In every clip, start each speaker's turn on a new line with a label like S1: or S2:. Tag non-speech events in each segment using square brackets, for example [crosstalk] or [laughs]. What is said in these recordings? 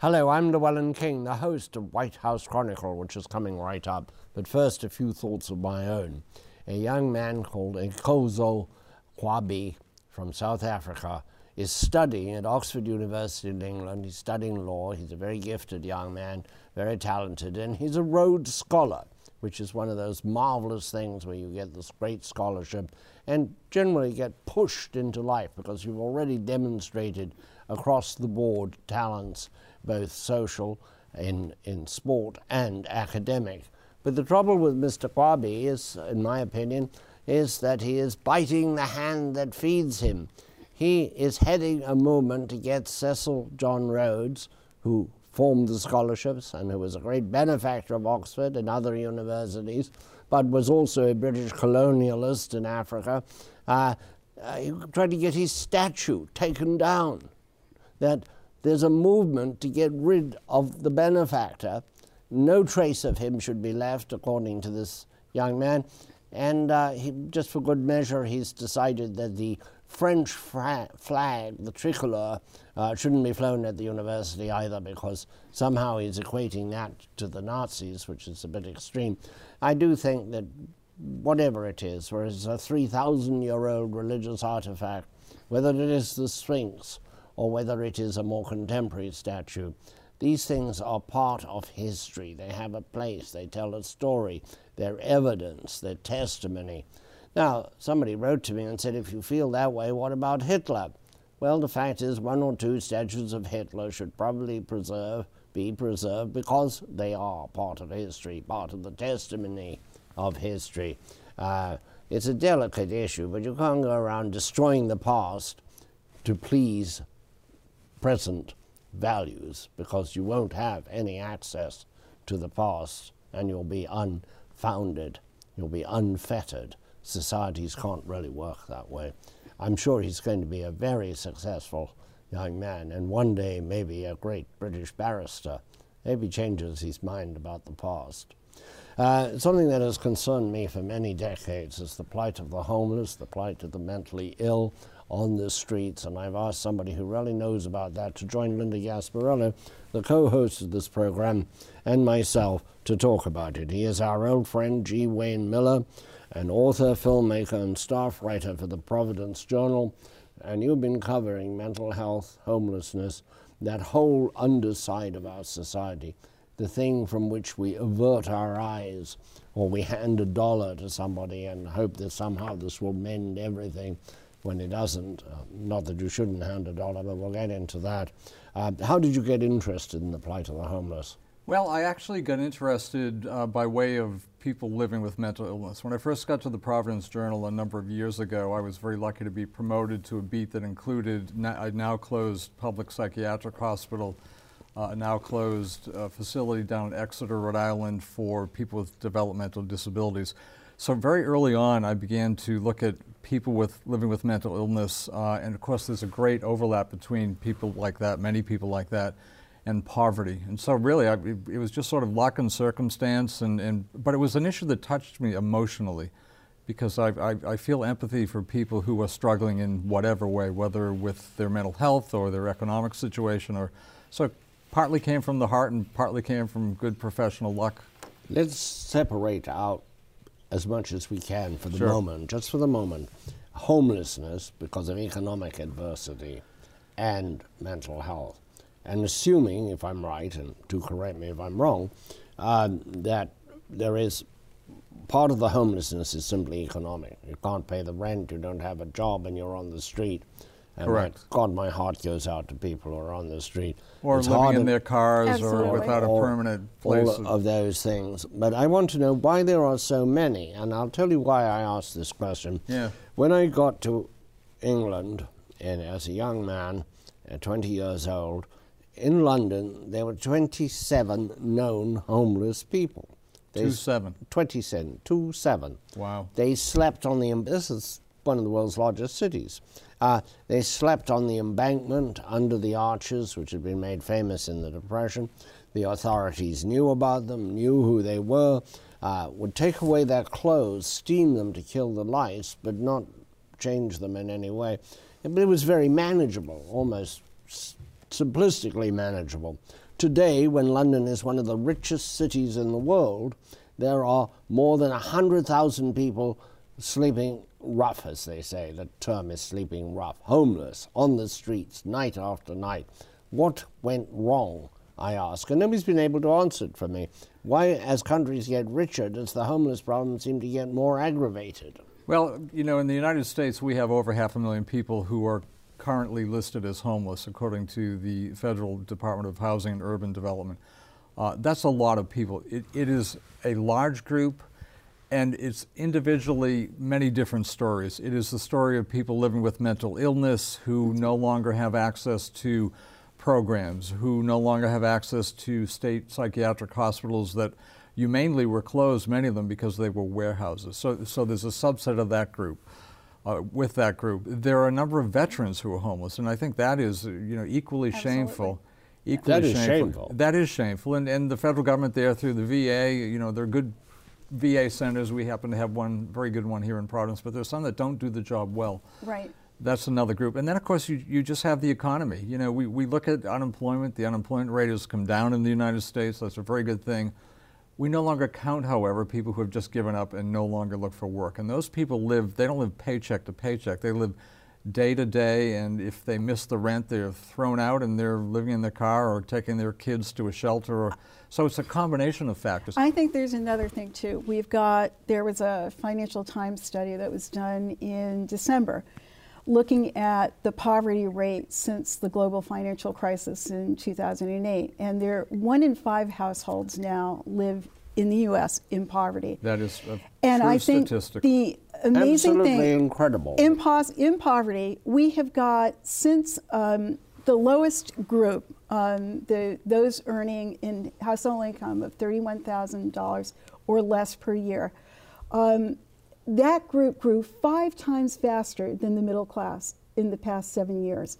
S1: Hello, I'm Llewellyn King, the host of White House Chronicle, which is coming right up. But first, a few thoughts of my own. A young man called Nkosi Qwabe from South Africa is studying at Oxford University in England. He's studying law. He's a very gifted young man, very talented, and he's a Rhodes Scholar, which is one of those marvelous things where you get this great scholarship and generally get pushed into life because you've already demonstrated across the board talents both social, in, in sport, and academic. But the trouble with Mr. Qwabe is, in my opinion, is that he is biting the hand that feeds him. He is heading a movement to get Cecil John Rhodes, who formed the scholarships and who was a great benefactor of Oxford and other universities, but was also a British colonialist in Africa. Uh, uh, he tried to get his statue taken down. That there's a movement to get rid of the benefactor. No trace of him should be left, according to this young man. And uh, he, just for good measure, he's decided that the French flag, the tricolor, uh, shouldn't be flown at the university either because somehow he's equating that to the Nazis, which is a bit extreme. I do think that whatever it is, whether it's a 3,000 year old religious artifact, whether it is the Sphinx, or whether it is a more contemporary statue. These things are part of history. They have a place, they tell a story, they're evidence, they're testimony. Now, somebody wrote to me and said, if you feel that way, what about Hitler? Well, the fact is, one or two statues of Hitler should probably preserve, be preserved because they are part of history, part of the testimony of history. Uh, it's a delicate issue, but you can't go around destroying the past to please present values because you won't have any access to the past and you'll be unfounded, you'll be unfettered. Societies can't really work that way. I'm sure he's going to be a very successful young man and one day maybe a great British barrister. Maybe changes his mind about the past. Uh, something that has concerned me for many decades is the plight of the homeless, the plight of the mentally ill, on the streets. And I've asked somebody who really knows about that to join Linda Gasparello, the co host of this program, and myself to talk about it. He is our old friend G. Wayne Miller, an author, filmmaker, and staff writer for the Providence Journal. And you've been covering mental health, homelessness, that whole underside of our society, the thing from which we avert our eyes or we hand a dollar to somebody and hope that somehow this will mend everything when it doesn't. Uh, not that you shouldn't hand a dollar, but we'll get into that. Uh, how did you get interested in the plight of the homeless?
S2: Well, I actually got interested uh, by way of people living with mental illness. When I first got to the Providence Journal a number of years ago, I was very lucky to be promoted to a beat that included a now closed public psychiatric hospital, uh, a now closed uh, facility down in Exeter, Rhode Island for people with developmental disabilities. So very early on, I began to look at people with living with mental illness, uh, and of course, there's a great overlap between people like that, many people like that, and poverty. And so, really, I, it was just sort of luck and circumstance, and, and but it was an issue that touched me emotionally, because I, I, I feel empathy for people who are struggling in whatever way, whether with their mental health or their economic situation, or so. Partly came from the heart, and partly came from good professional luck.
S1: Let's separate out as much as we can for the sure. moment, just for the moment, homelessness because of economic adversity and mental health. And assuming, if I'm right, and to correct me if I'm wrong, uh, that there is part of the homelessness is simply economic. You can't pay the rent, you don't have a job, and you're on the street. And
S2: Correct.
S1: My, God, my heart goes out to people who are on the street.
S2: Or it's living in their cars Absolutely. or without a permanent place.
S1: All of those things. But I want to know why there are so many, and I'll tell you why I asked this question.
S2: Yeah.
S1: When I got to England and as a young man, at 20 years old, in London there were 27 known homeless people.
S2: They two seven.
S1: 27. Two seven.
S2: Wow.
S1: They slept on the. This is one of the world's largest cities. Uh, they slept on the embankment under the arches, which had been made famous in the Depression. The authorities knew about them, knew who they were, uh, would take away their clothes, steam them to kill the lice, but not change them in any way. But it was very manageable, almost simplistically manageable. Today, when London is one of the richest cities in the world, there are more than 100,000 people sleeping rough, as they say. The term is sleeping rough, homeless, on the streets, night after night. What went wrong, I ask? And nobody's been able to answer it for me. Why, as countries get richer, does the homeless problem seem to get more aggravated?
S2: Well, you know, in the United States, we have over half a million people who are currently listed as homeless, according to the Federal Department of Housing and Urban Development. Uh, that's a lot of people. It, it is a large group, and it's individually many different stories. It is the story of people living with mental illness who no longer have access to programs, who no longer have access to state psychiatric hospitals that humanely were closed, many of them because they were warehouses. So, so there's a subset of that group. Uh, with that group, there are a number of veterans who are homeless, and I think that is, you know, equally
S3: Absolutely.
S2: shameful. Equally
S1: That is
S2: shameful.
S1: shameful.
S2: That is shameful, and, and the federal government there through the VA, you know, they're good VA centers. We happen to have one very good one here in Providence, but there's some that don't do the job well.
S3: Right.
S2: That's another group. And then, of course, you, you just have the economy. You know, we, we look at unemployment. The unemployment rate has come down in the United States. That's a very good thing. We no longer count, however, people who have just given up and no longer look for work. And those people live, they don't live paycheck to paycheck. They live day to day, and if they miss the rent, they're thrown out and they're living in their car or taking their kids to a shelter. Or, so it's a combination of factors.
S3: I think there's another thing too. We've got, there was a Financial Times study that was done in December looking at the poverty rate since the global financial crisis in 2008. And there, one in five households now live in the U.S. in poverty.
S2: that is a
S3: and
S2: true
S3: I think
S2: statistic.
S3: the amazing
S1: Absolutely
S3: thing
S1: incredible.
S3: in, pos- in poverty, we have got since um, the lowest group, um, the those earning in household income of thirty-one thousand dollars or less per year, um, that group grew five times faster than the middle class in the past seven years,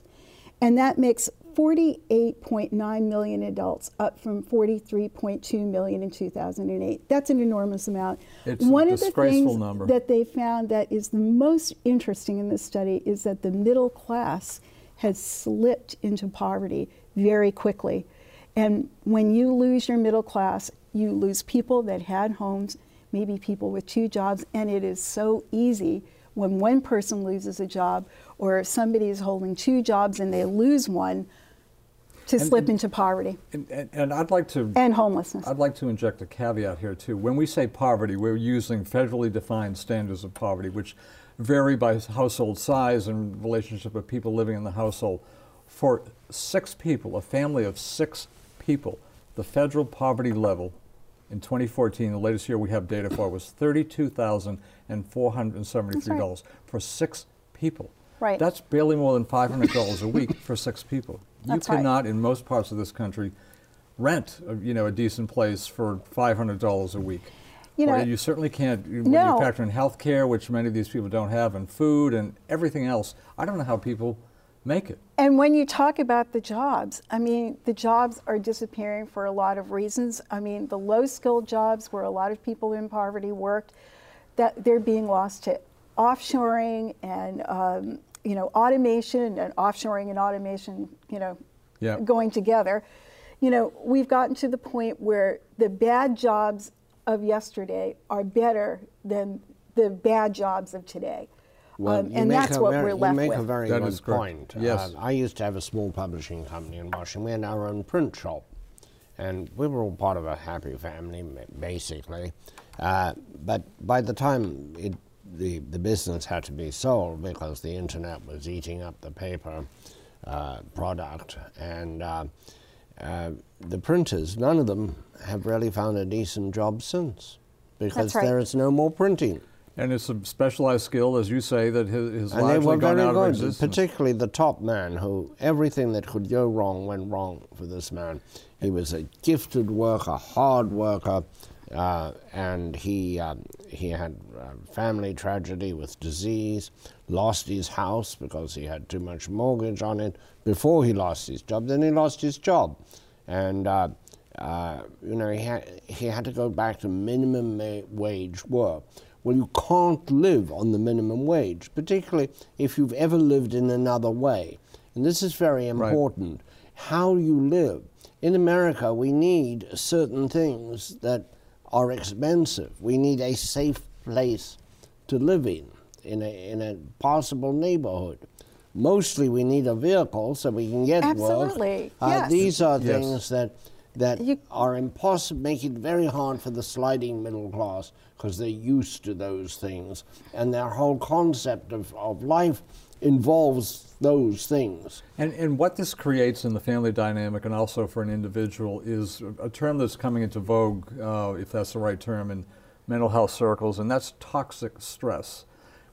S3: and that makes 48.9 million adults, up from 43.2 million in 2008. That's an enormous amount.
S2: It's a
S3: One of the things
S2: number.
S3: that they found that is the most interesting in this study is that the middle class has slipped into poverty very quickly. And when you lose your middle class, you lose people that had homes, maybe people with two jobs, and it is so easy when one person loses a job or somebody is holding two jobs and they lose one to
S2: And-
S3: slip
S2: and-
S3: into poverty
S2: and, and, and I'd like to
S3: and homelessness.
S2: I'd like to inject a caveat here too. When we say poverty, we're using federally defined standards of poverty, which vary by household size and relationship of people living in the household. For six people, a family of six people, the federal poverty level in 2014, the latest year we have data for, was $32,473 for six people.
S3: Right.
S2: That's barely more than $500 a week for six people. You
S3: That's right.
S2: cannot, in most parts of this country, rent a, you know a decent place for five hundred dollars a week.
S3: You
S2: or
S3: know-
S2: you certainly can't when
S3: No.
S2: you factor in health care, which many of these people don't have, and food and everything else. I don't know how people make it.
S3: And when you talk about the jobs, I mean, the jobs are disappearing for a lot of reasons. I mean, the low skilled jobs where a lot of people in poverty worked, that they're being lost to offshoring and um, you know automation and offshoring and automation, you know,
S2: Yeah.
S3: going together. You know, we've gotten to the point where the bad jobs of yesterday are better than the bad jobs of today.
S1: Well,
S3: Um, and that's what
S1: very,
S3: we're left
S1: You make
S3: with.
S1: a very
S2: That
S1: good point.
S2: Yes.
S1: Uh, I used to have a small publishing company in Washington. We had our own print shop, and we were all part of a happy family, basically. Uh, but by the time it, the the business had to be sold because the internet was eating up the paper uh, product, and uh, uh, the printers, none of them have really found a decent job since, because
S3: right.
S1: there is no more printing.
S2: And it's a specialized skill, as you say, that has, has
S1: And they were
S2: gone
S1: very
S2: out of
S1: good,
S2: existence.
S1: particularly the top man, who everything that could go wrong went wrong for this man. He was a gifted worker, hard worker, uh, and he um, he had family tragedy with disease, lost his house because he had too much mortgage on it before he lost his job. Then he lost his job, and uh, uh, you know he had he had to go back to minimum ma- wage work. Well, you can't live on the minimum wage, particularly if you've ever lived in another way. And this is very important. How you live in America, we need certain things that are expensive. We need a safe place to live in, in a, in a possible neighborhood. Mostly, we need a vehicle so we can get
S3: Absolutely,
S1: work. Uh,
S3: yes.
S1: These are
S2: Yes.
S1: things that that
S3: You-
S1: are impossible, make it very hard for the sliding middle class because they're used to those things, and their whole concept of, of life involves those things.
S2: And, and what this creates in the family dynamic and also for an individual is a term that's coming into vogue, uh, if that's the right term, in mental health circles, and that's toxic stress.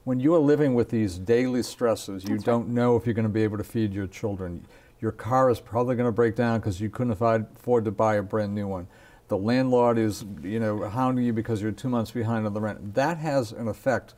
S2: When you are living with these daily stresses, you don't know if you're going to be able to feed your children. Your car is probably going to break down because you couldn't afford afford to buy a brand new one. The landlord is, you know, hounding you because you're two months behind on the rent. That has an effect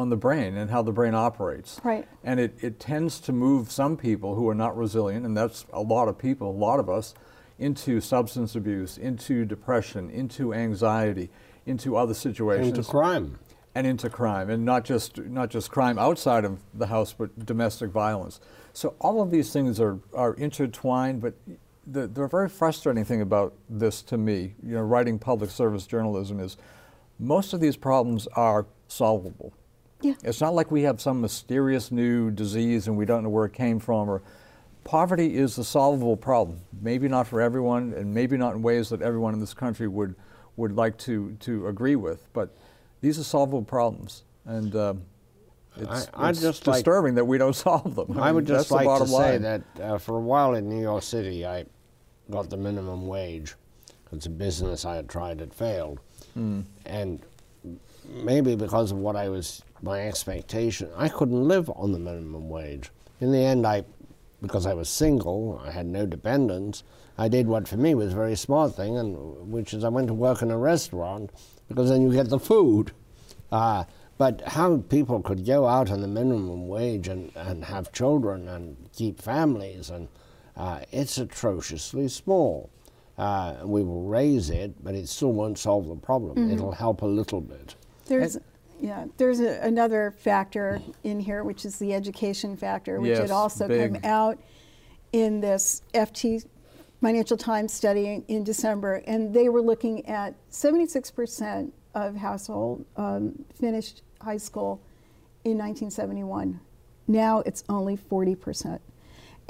S2: on the brain and how the brain operates.
S3: Right.
S2: And it, it tends to move some people who are not resilient, and that's a lot of people, a lot of us, into substance abuse, into depression, into anxiety, into other situations.
S1: Into crime.
S2: And into crime, and not just not just crime outside of the house, but domestic violence. So all of these things are, are intertwined, but the, the very frustrating thing about this to me, you know, writing public service journalism is most of these problems are solvable.
S3: Yeah.
S2: It's not like we have some mysterious new disease and we don't know where it came from or poverty is a solvable problem. Maybe not for everyone and maybe not in ways that everyone in this country would would like to to agree with, but these are solvable problems and um, it's,
S1: I- I'd
S2: it's
S1: just like-
S2: disturbing that we don't [laughs] solve them.
S1: I
S2: mean,
S1: would just
S2: the
S1: like to
S2: bottom
S1: say
S2: line.
S1: that uh, for a while in New York City, I got the minimum wage. It's a business I had tried, it failed.
S2: Hmm.
S1: And maybe because of what I was, my expectation, I couldn't live on the minimum wage. In the end, I, because I was single, I had no dependents, I did what for me was a very smart thing, and which is I went to work in a restaurant because then you get the food. Uh, but how people could go out on the minimum wage and, and have children and keep families, and uh, it's atrociously small. Uh, we will raise it, but it still won't solve the problem. It'll help a little bit.
S3: There's, yeah, there's a, another factor in here, which is the education factor, which
S2: Yes,
S3: had also come out in this FT Financial Times study in, in December, and they were looking at 76% of household um, finished high school in 1971. Now it's only 40%.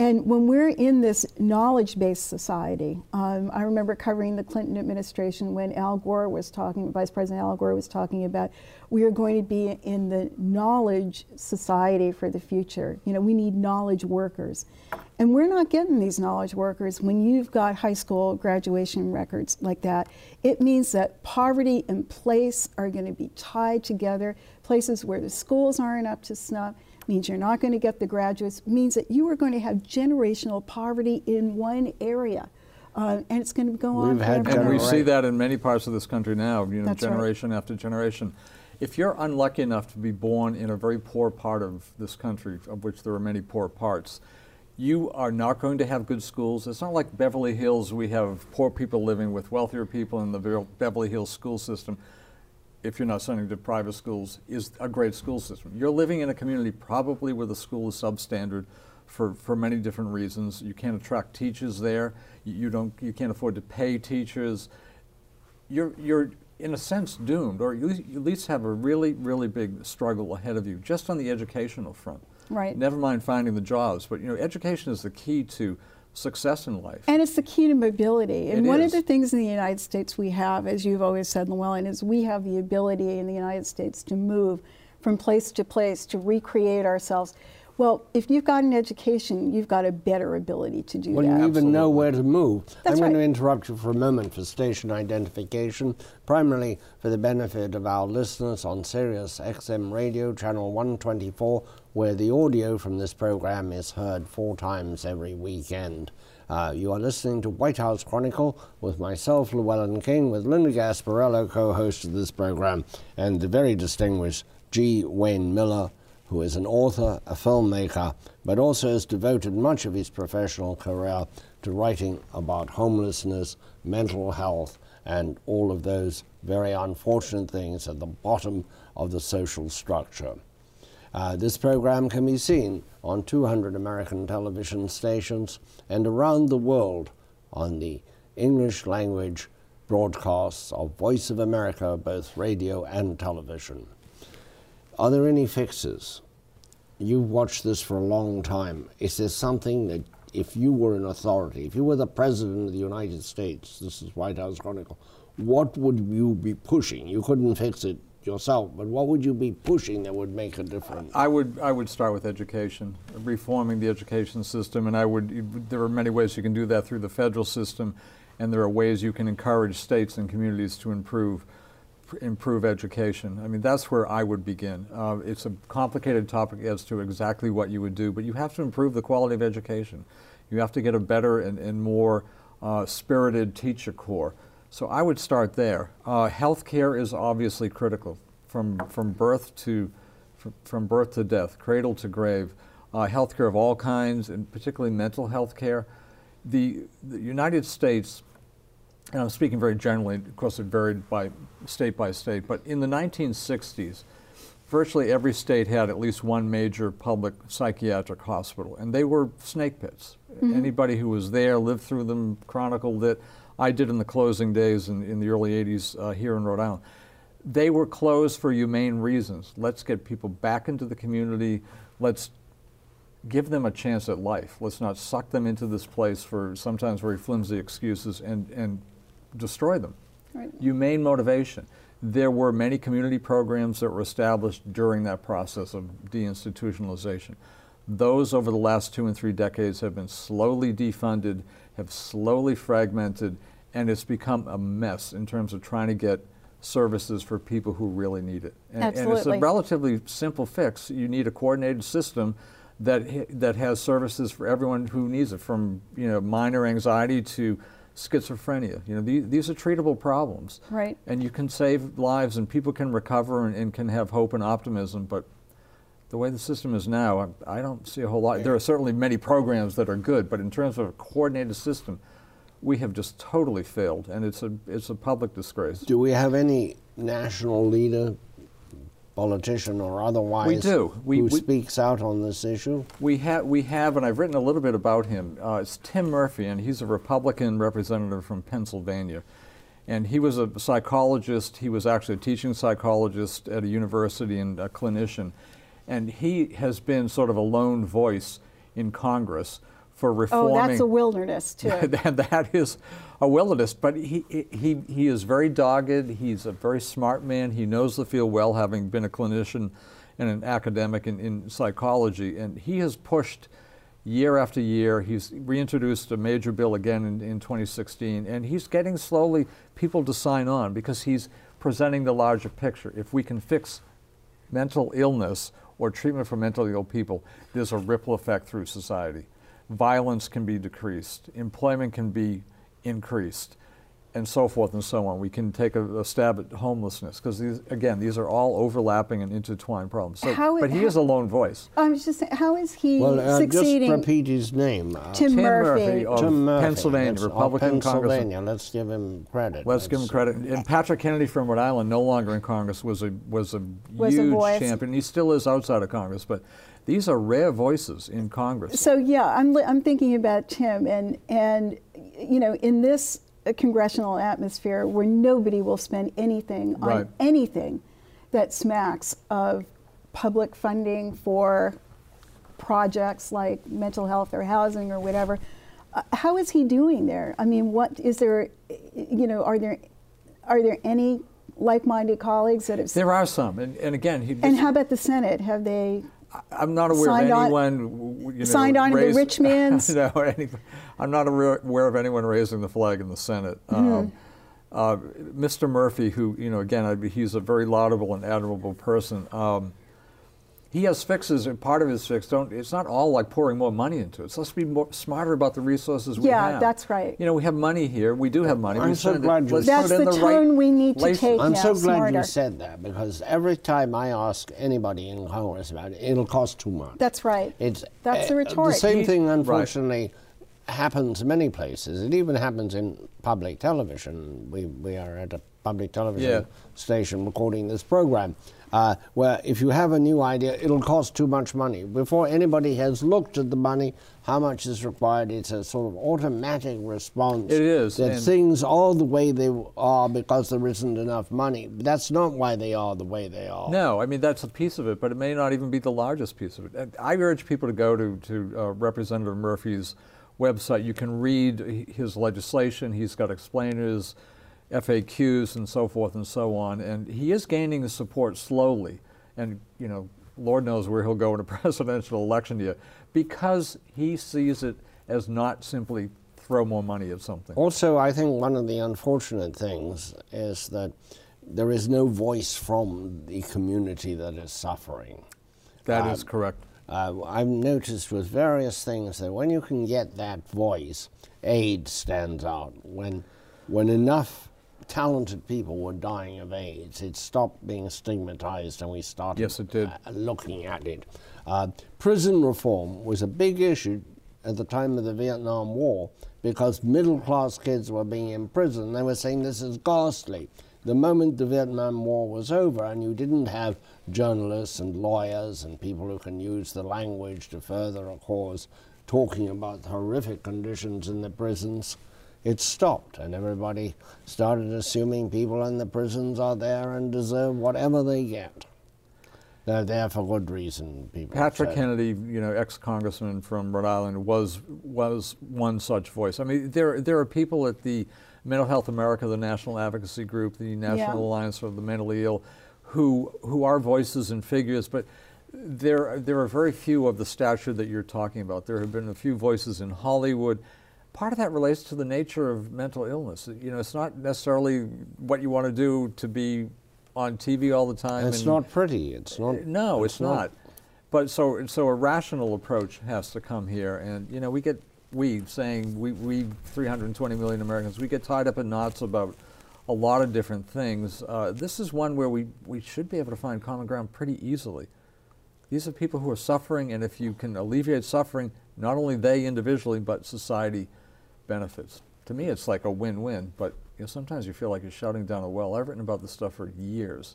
S3: And when we're in this knowledge based society, um, I remember covering the Clinton administration when Al Gore was talking, Vice President Al Gore was talking about we are going to be in the knowledge society for the future. You know, we need knowledge workers. And we're not getting these knowledge workers when you've got high school graduation records like that. It means that poverty and place are going to be tied together, places where the schools aren't up to snuff means you're not going to get the graduates, means that you are going to have generational poverty in one area. Uh, and it's going to go on
S1: We've had
S3: forever.
S2: And we
S1: Right.
S2: see that in many parts of this country now, you know,
S3: That's right.
S2: generation after generation. If you're unlucky enough to be born in a very poor part of this country, of which there are many poor parts, you are not going to have good schools. It's not like Beverly Hills, we have poor people living with wealthier people in the Beverly Hills school system. If you're not sending to private schools, is a great school system. You're living in a community probably where the school is substandard for, for many different reasons. You can't attract teachers there. You, don't you can't afford to pay teachers you're, you're in a sense doomed, or you at least- you at least have a really, really big struggle ahead of you, just on the educational front.
S3: Right.
S2: Never mind finding the jobs, but you know, education is the key to success in life.
S3: And it's the key to mobility. And
S2: It
S3: one
S2: is.
S3: of the things in the United States we have, as you've always said, Llewellyn, is we have the ability in the United States to move from place to place, to recreate ourselves. Well, if you've got an education, you've got a better ability to do
S1: Well,
S3: that.
S1: you even know where to move.
S3: That's
S1: I'm going to interrupt you for a moment for station identification, primarily for the benefit of our listeners on Sirius XM Radio, channel 124, where the audio from this program is heard four times every weekend. Uh, you are listening to White House Chronicle with myself, Llewellyn King, with Linda Gasparello, co-host of this program, and the very distinguished G. Wayne Miller, who is an author, a filmmaker, but also has devoted much of his professional career to writing about homelessness, mental health, and all of those very unfortunate things at the bottom of the social structure. Uh, this program can be seen on 200 American television stations and around the world on the English language broadcasts of Voice of America, both radio and television. Are there any fixes? You've watched this for a long time. Is there something that, if you were an authority, if you were the President of the United States, this is White House Chronicle, what would you be pushing? You couldn't fix it yourself, but what would you be pushing that would make a difference?
S2: I would I would start with education, reforming the education system, and I would. There are many ways you can do that through the federal system, and there are ways you can encourage states and communities to improve improve education. I mean, that's where I would begin. Uh, it's a complicated topic as to exactly what you would do, but you have to improve the quality of education. You have to get a better and, and more uh, spirited teacher corps. So I would start there. Uh, healthcare is obviously critical, from from birth to from, from birth to death, cradle to grave. Uh, healthcare of all kinds, and particularly mental health care. The, the United States and I'm speaking very generally, of course it varied by state by state, but in the 1960s, virtually every state had at least one major public psychiatric hospital, and they were snake pits. Mm-hmm. Anybody who was there lived through them, chronicled it. I did in the closing days in, in the early 80s uh, here in Rhode Island. They were closed for humane reasons. Let's get people back into the community. Let's give them a chance at life. Let's not suck them into this place for sometimes very flimsy excuses and, and destroy them. Right. Humane motivation. There were many community programs that were established during that process of deinstitutionalization. Those over the last two and three decades have been slowly defunded, have slowly fragmented, and it's become a mess in terms of trying to get services for people who really need it. And,
S3: Absolutely.
S2: and it's a relatively simple fix. You need a coordinated system that that has services for everyone who needs it, from you know minor anxiety to schizophrenia. You know, these, these are treatable problems.
S3: Right.
S2: And you can save lives and people can recover and, and, can have hope and optimism, but the way the system is now, I, I don't see a whole lot. There are certainly many programs that are good, but in terms of a coordinated system, we have just totally failed, and it's a, it's a public disgrace.
S1: Do we have any national leader politician or otherwise
S2: we do. We,
S1: who
S2: we,
S1: speaks out on this issue?
S2: We have, we have, and I've written a little bit about him. Uh, it's Tim Murphy, and he's a Republican representative from Pennsylvania. And he was a psychologist. He was actually a teaching psychologist at a university and a clinician. And he has been sort of a lone voice in Congress for reforming.
S3: Oh, that's a wilderness too. [laughs]
S2: that, that is a wilderness, but he, he, he is very dogged. He's a very smart man. He knows the field well, having been a clinician and an academic in, in psychology. And he has pushed year after year. He's reintroduced a major bill again in, in 2016, and he's getting slowly people to sign on because he's presenting the larger picture. If we can fix mental illness or treatment for mentally ill people, there's a ripple effect through society violence can be decreased, employment can be increased, and so forth and so on. We can take a, a stab at homelessness because these, again, these are all overlapping and intertwined problems. So,
S3: how,
S2: but he
S3: how,
S2: is a lone voice.
S3: I was just saying, how is he
S1: well, uh,
S3: succeeding?
S1: Just repeat his name. Uh,
S3: Tim,
S2: Tim
S3: Murphy.
S2: Murphy of
S1: Tim Murphy.
S2: Pennsylvania,
S1: That's,
S2: Republican
S1: Pennsylvania.
S2: congressman.
S1: Let's give him credit.
S2: Let's give him credit. And Patrick Kennedy from Rhode Island, no longer in Congress, was a was a
S3: was
S2: huge
S3: a
S2: champion. He still is outside of Congress, but these are rare voices in Congress.
S3: So yeah, I'm I'm thinking about Tim and and you know in this congressional atmosphere where nobody will spend anything on
S2: Right.
S3: anything that smacks of public funding for projects like mental health or housing or whatever. Uh, how is he doing there? I mean, what is there? You know, are there are there any like-minded colleagues that have?
S2: There are some, and, and again, he.
S3: and how about the Senate? Have they?
S2: I'm not aware
S3: Signed
S2: of anyone w- you know,
S3: signed on to the
S2: raised-
S3: rich [laughs] man's-
S2: no, any, I'm not aware aware of anyone raising the flag in the Senate.
S3: Mm-hmm.
S2: Um, uh, Mr. Murphy, who you know, again, I, he's a very laudable and admirable person. Um, he has fixes, and part of his fix don't. It's not all like pouring more money into it. So let's be more smarter about the resources we
S3: Yeah,
S2: have.
S3: Yeah, that's right.
S2: You know, we have money here. We do have money.
S1: I'm
S2: we
S1: so
S2: spend it.
S1: glad you-
S2: Let's
S3: That's
S2: put it in
S3: the
S2: the right
S3: tone we need to take
S1: I'm
S3: now.
S1: so glad
S3: smarter.
S1: you said that because every time I ask anybody in Congress about it, it'll cost too much.
S3: That's right.
S1: It's
S3: That's the
S1: uh,
S3: retort.
S1: The same
S2: He-
S1: thing,
S2: right.
S1: Happens many places. It even happens in public television. We, we are at a public television
S2: Yeah.
S1: station recording this program, uh, where if you have a new idea, it'll cost too much money. Before anybody has looked at the money, how much is required, it's a sort of automatic response.
S2: It is,
S1: That things are the way they are because there isn't enough money. That's not why they are the way they are.
S2: No, I mean that's a piece of it, but it may not even be the largest piece of it. I urge people to go to to uh, Representative Murphy's website. You can read his legislation. He's got explainers, FAQs, and so forth and so on. And he is gaining the support slowly. And you know, Lord knows where he'll go in a [laughs] presidential election year because he sees it as not simply throw more money at something.
S1: Also, I think one of the unfortunate things is that there is no voice from the community that is suffering.
S2: That is um, correct.
S1: Uh, I've noticed with various things that when you can get that voice, AIDS stands out. When, when enough talented people were dying of AIDS, it stopped being stigmatized and we started
S2: Yes, it did.
S1: uh, looking at it. Uh, prison reform was a big issue at the time of the Vietnam War because middle class kids were being imprisoned. They were saying this is ghastly. The moment the Vietnam War was over and you didn't have journalists and lawyers and people who can use the language to further a cause talking about the horrific conditions in the prisons, it stopped and everybody started assuming people in the prisons are there and deserve whatever they get. They're there for good reason, people.
S2: Patrick
S1: said.
S2: Kennedy, you know, ex-congressman from Rhode Island, was was one such voice. I mean, there there are people at the Mental Health America, the national advocacy group, the National
S3: Yeah.
S2: Alliance for the Mentally Ill, who who are voices and figures, but there there are very few of the stature that you're talking about. There have been a few voices in Hollywood. Part of that relates to the nature of mental illness. You know, it's not necessarily what you want to do to be on TV all the time.
S1: It's
S2: and-
S1: not pretty. It's not.
S2: Uh, no, it's, not. But so so a rational approach has to come here, and you know we get we saying we we 320 million Americans we get tied up in knots about a lot of different things. Uh, this is one where we we should be able to find common ground pretty easily. These are people who are suffering, and if you can alleviate suffering, not only they individually but society benefits. To me, it's like a win-win. But you know, sometimes you feel like you're shouting down a well. I've written about this stuff for years.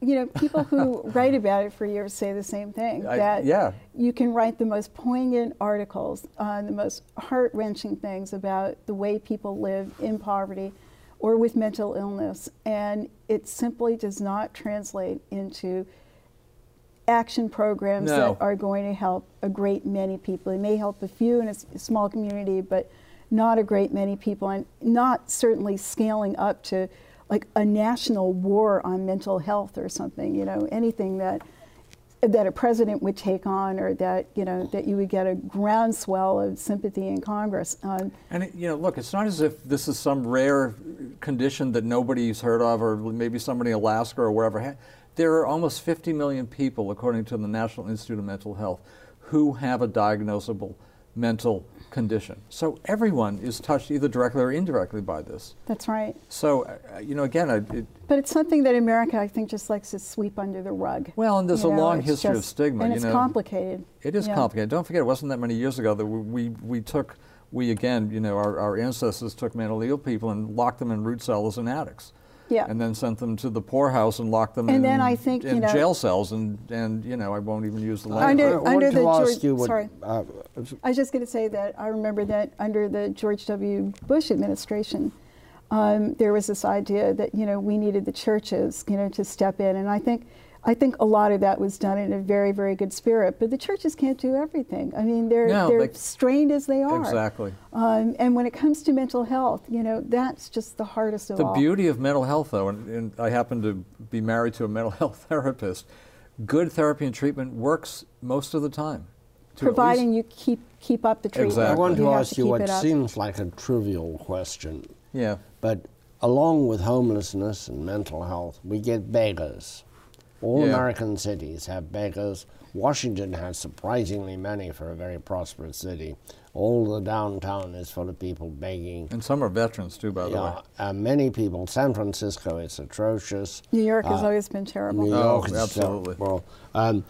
S3: you know, people who [laughs] write about it for years say the same thing.
S2: I-
S3: that
S2: yeah.
S3: you can write the most poignant articles on the most heart wrenching things about the way people live in poverty or with mental illness, and it simply does not translate into action programs
S2: No.
S3: that are going to help a great many people. It may help a few in a small community, but not a great many people, and not certainly scaling up to like a national war on mental health or something. You know, anything that that a president would take on, or that you know that you would get a groundswell of sympathy in Congress. Um,
S2: And it, you know, look, it's not as if this is some rare condition that nobody's heard of, or maybe somebody in Alaska or wherever. There are almost 50 million people, according to the National Institute of Mental Health, who have a diagnosable mental condition. So everyone is touched either directly or indirectly by this.
S3: that's right.
S2: So, uh, you know, again, I, it,
S3: But it's something that America, I think, just likes to sweep under the rug.
S2: Well, and there's
S3: You
S2: a
S3: know,
S2: long history of stigma,
S3: and it's
S2: know.
S3: complicated.
S2: It is
S3: Yeah.
S2: complicated. Don't forget, it wasn't that many years ago that we, we, we took, we again, you know, our, our ancestors took mentally ill people and locked them in root cells and attics.
S3: Yeah.
S2: And then sent them to the poorhouse and locked them
S3: And
S2: in,
S3: then I think,
S2: in
S3: you know-
S2: jail cells. And, and, you know, I won't even use the language.
S3: Under-
S1: I
S3: under
S1: to
S3: the
S1: ask
S3: George-
S1: you what,
S3: sorry.
S1: uh,
S3: I was just going to say that I remember that under the George W. Bush administration, um, there was this idea that you know we needed the churches, you know, to step in, and I think. I think a lot of that was done in a very, very good spirit, but the churches can't do everything. I mean, they're
S2: No,
S3: they're
S2: they-
S3: strained as they are.
S2: Exactly.
S3: Um, and when it comes to mental health, you know, that's just the hardest of
S2: The
S3: all.
S2: The beauty of mental health, though, and, and I happen to be married to a mental [laughs] health therapist, good therapy and treatment works most of the time. To at least-
S3: providing you keep keep up the treatment.
S2: Exactly.
S1: I want to
S3: have
S1: ask you what seems like a trivial question,
S2: Yeah.
S1: but along with homelessness and mental health, we get beggars. All
S2: Yeah.
S1: American cities have beggars. Washington has surprisingly many for a very prosperous city. All the downtown is full of people begging.
S2: And some are veterans, too, by the way.
S1: Yeah, uh, many people. San Francisco, it's atrocious.
S3: New York has
S1: Uh,
S3: always been terrible.
S1: New
S2: Oh,
S1: York is
S2: absolutely.
S1: terrible. Um,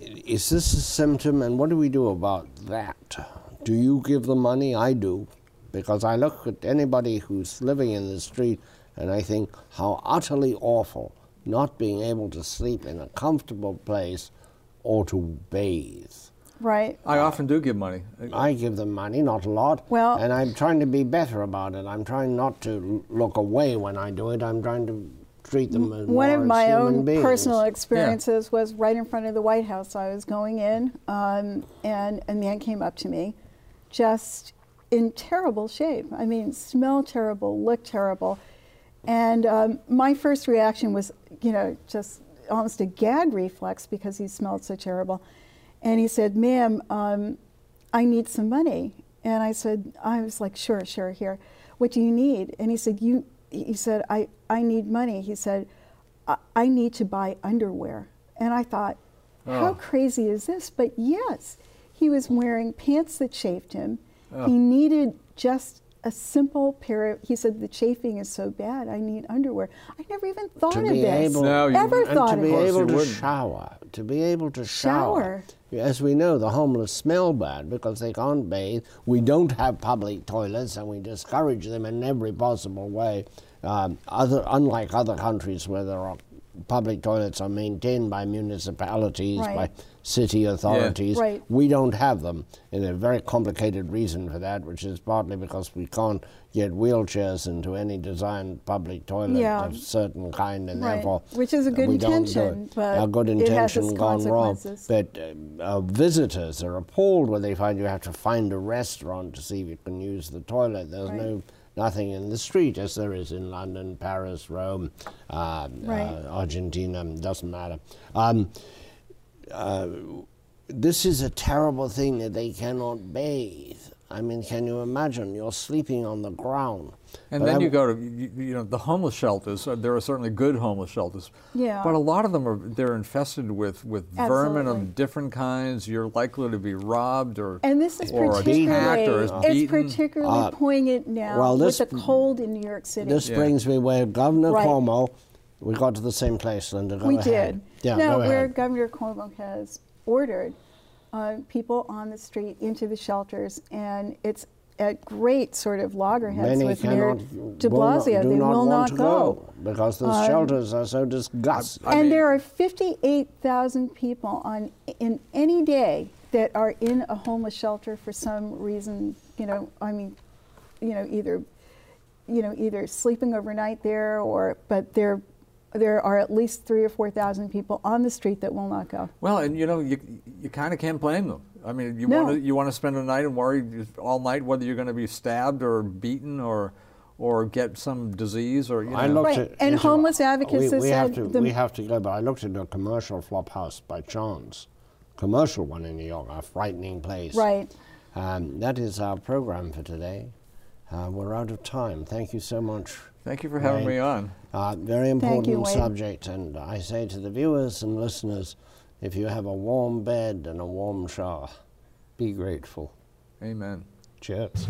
S1: is this a symptom, and what do we do about that? Do you give the money? I do. Because I look at anybody who's living in the street and I think how utterly awful not being able to sleep in a comfortable place or to bathe.
S3: Right.
S2: I often do give money.
S1: I give them money, not a lot.
S3: Well-
S1: and I'm trying to be better about it. I'm trying not to look away when I do it. I'm trying to treat them as
S3: One of my own
S1: beings.
S3: personal experiences was right in front of the White House. I was going in, um, and a man came up to me, just in terrible shape. I mean, smell terrible, look terrible. And um, my first reaction was, you know, just almost a gag reflex because he smelled so terrible. And he said, Ma'am, um, I need some money. And I said, I was like, sure, sure, here. What do you need? And he said, you, he said, I, I need money. He said, I, I need to buy underwear. And I thought, how
S2: Oh.
S3: crazy is this? But yes, he was wearing pants that shaved him.
S2: Oh.
S3: He needed just a simple pair of, he said, the chafing is so bad, I need underwear. I never even thought
S1: To
S3: of
S1: be
S3: this.
S1: able-
S2: No, you
S3: Ever
S1: and
S3: thought
S1: to
S3: of
S1: be
S3: it.
S1: able to
S2: wouldn't.
S1: shower, to be able to shower.
S3: Shower.
S1: As we know, the homeless smell bad because they can't bathe. We don't have public toilets, and we discourage them in every possible way. Um, other, unlike other countries where there are public toilets are maintained by municipalities, by city authorities.
S3: Right.
S1: We don't have them, and a very complicated reason for that, which is partly because we can't get wheelchairs into any designed public toilet
S3: Yeah.
S1: of certain kind, and
S3: Right.
S1: therefore
S3: Which is a good
S1: we don't do
S3: intention,
S1: it.
S3: but
S1: a good
S3: it has
S1: intention
S3: its
S1: gone wrong. But uh, uh, visitors are appalled when they find you have to find a restaurant to see if you can use the toilet. There's
S3: Right.
S1: no nothing in the street as there is in London, Paris, Rome, uh,
S3: Right.
S1: uh, Argentina. Doesn't matter. Um, uh, this is a terrible thing that they cannot bathe. I mean, can you imagine? You're sleeping on the ground.
S2: And
S1: But
S2: then
S1: I-
S2: you go to you, you know the homeless shelters. uh, There are certainly good homeless shelters.
S3: Yeah.
S2: But a lot of them are they're infested with with vermin of different kinds. You're likely to be robbed or
S3: And this is
S2: or
S3: particularly,
S2: attacked or is
S3: it's
S2: beaten.
S3: particularly
S1: Uh,
S3: poignant now
S1: well,
S3: with the cold in New York City.
S1: This
S2: Yeah.
S1: brings me where Governor
S3: Right.
S1: Cuomo. We got to the same place, Linda. Go
S3: we
S1: ahead.
S3: did.
S1: Yeah,
S3: now,
S1: go
S3: where
S1: ahead.
S3: Governor Cuomo has ordered uh, people on the street into the shelters, and it's at great sort of loggerheads
S1: Many
S3: with Mayor
S1: cannot,
S3: de
S1: will not-
S3: Blasio.
S1: do
S3: they
S1: not
S3: will
S1: want
S3: not
S1: to
S3: go.
S1: because the
S3: Um,
S1: shelters are so disgusting.
S2: I
S3: and
S2: mean-
S3: there are 58,000 people on in any day that are in a homeless shelter for some reason. You know, I mean, you know, either you know either sleeping overnight there or but there there are at least three or four thousand people on the street that will not go.
S2: Well, and you know, you, you kind of can't blame them. I mean, you
S3: No.
S2: want to you want to spend a night and worry all night whether you're going to be stabbed or beaten or or get some disease or you know.
S1: I looked
S3: Right,
S1: at,
S3: and
S1: into-
S3: homeless advocates
S1: we,
S3: have
S1: we have to
S3: the-
S1: we have to go. But I looked into a commercial flop house by chance, commercial one in New York, a frightening place.
S3: Right.
S1: Um, that is our program for today. Uh, we're out of time. Thank you so much.
S2: Thank you for having
S1: Right.
S2: me on.
S1: Uh, very important
S3: you,
S1: subject, and I say to the viewers and listeners, if you have a warm bed and a warm shower, be grateful.
S2: Amen.
S1: Cheers.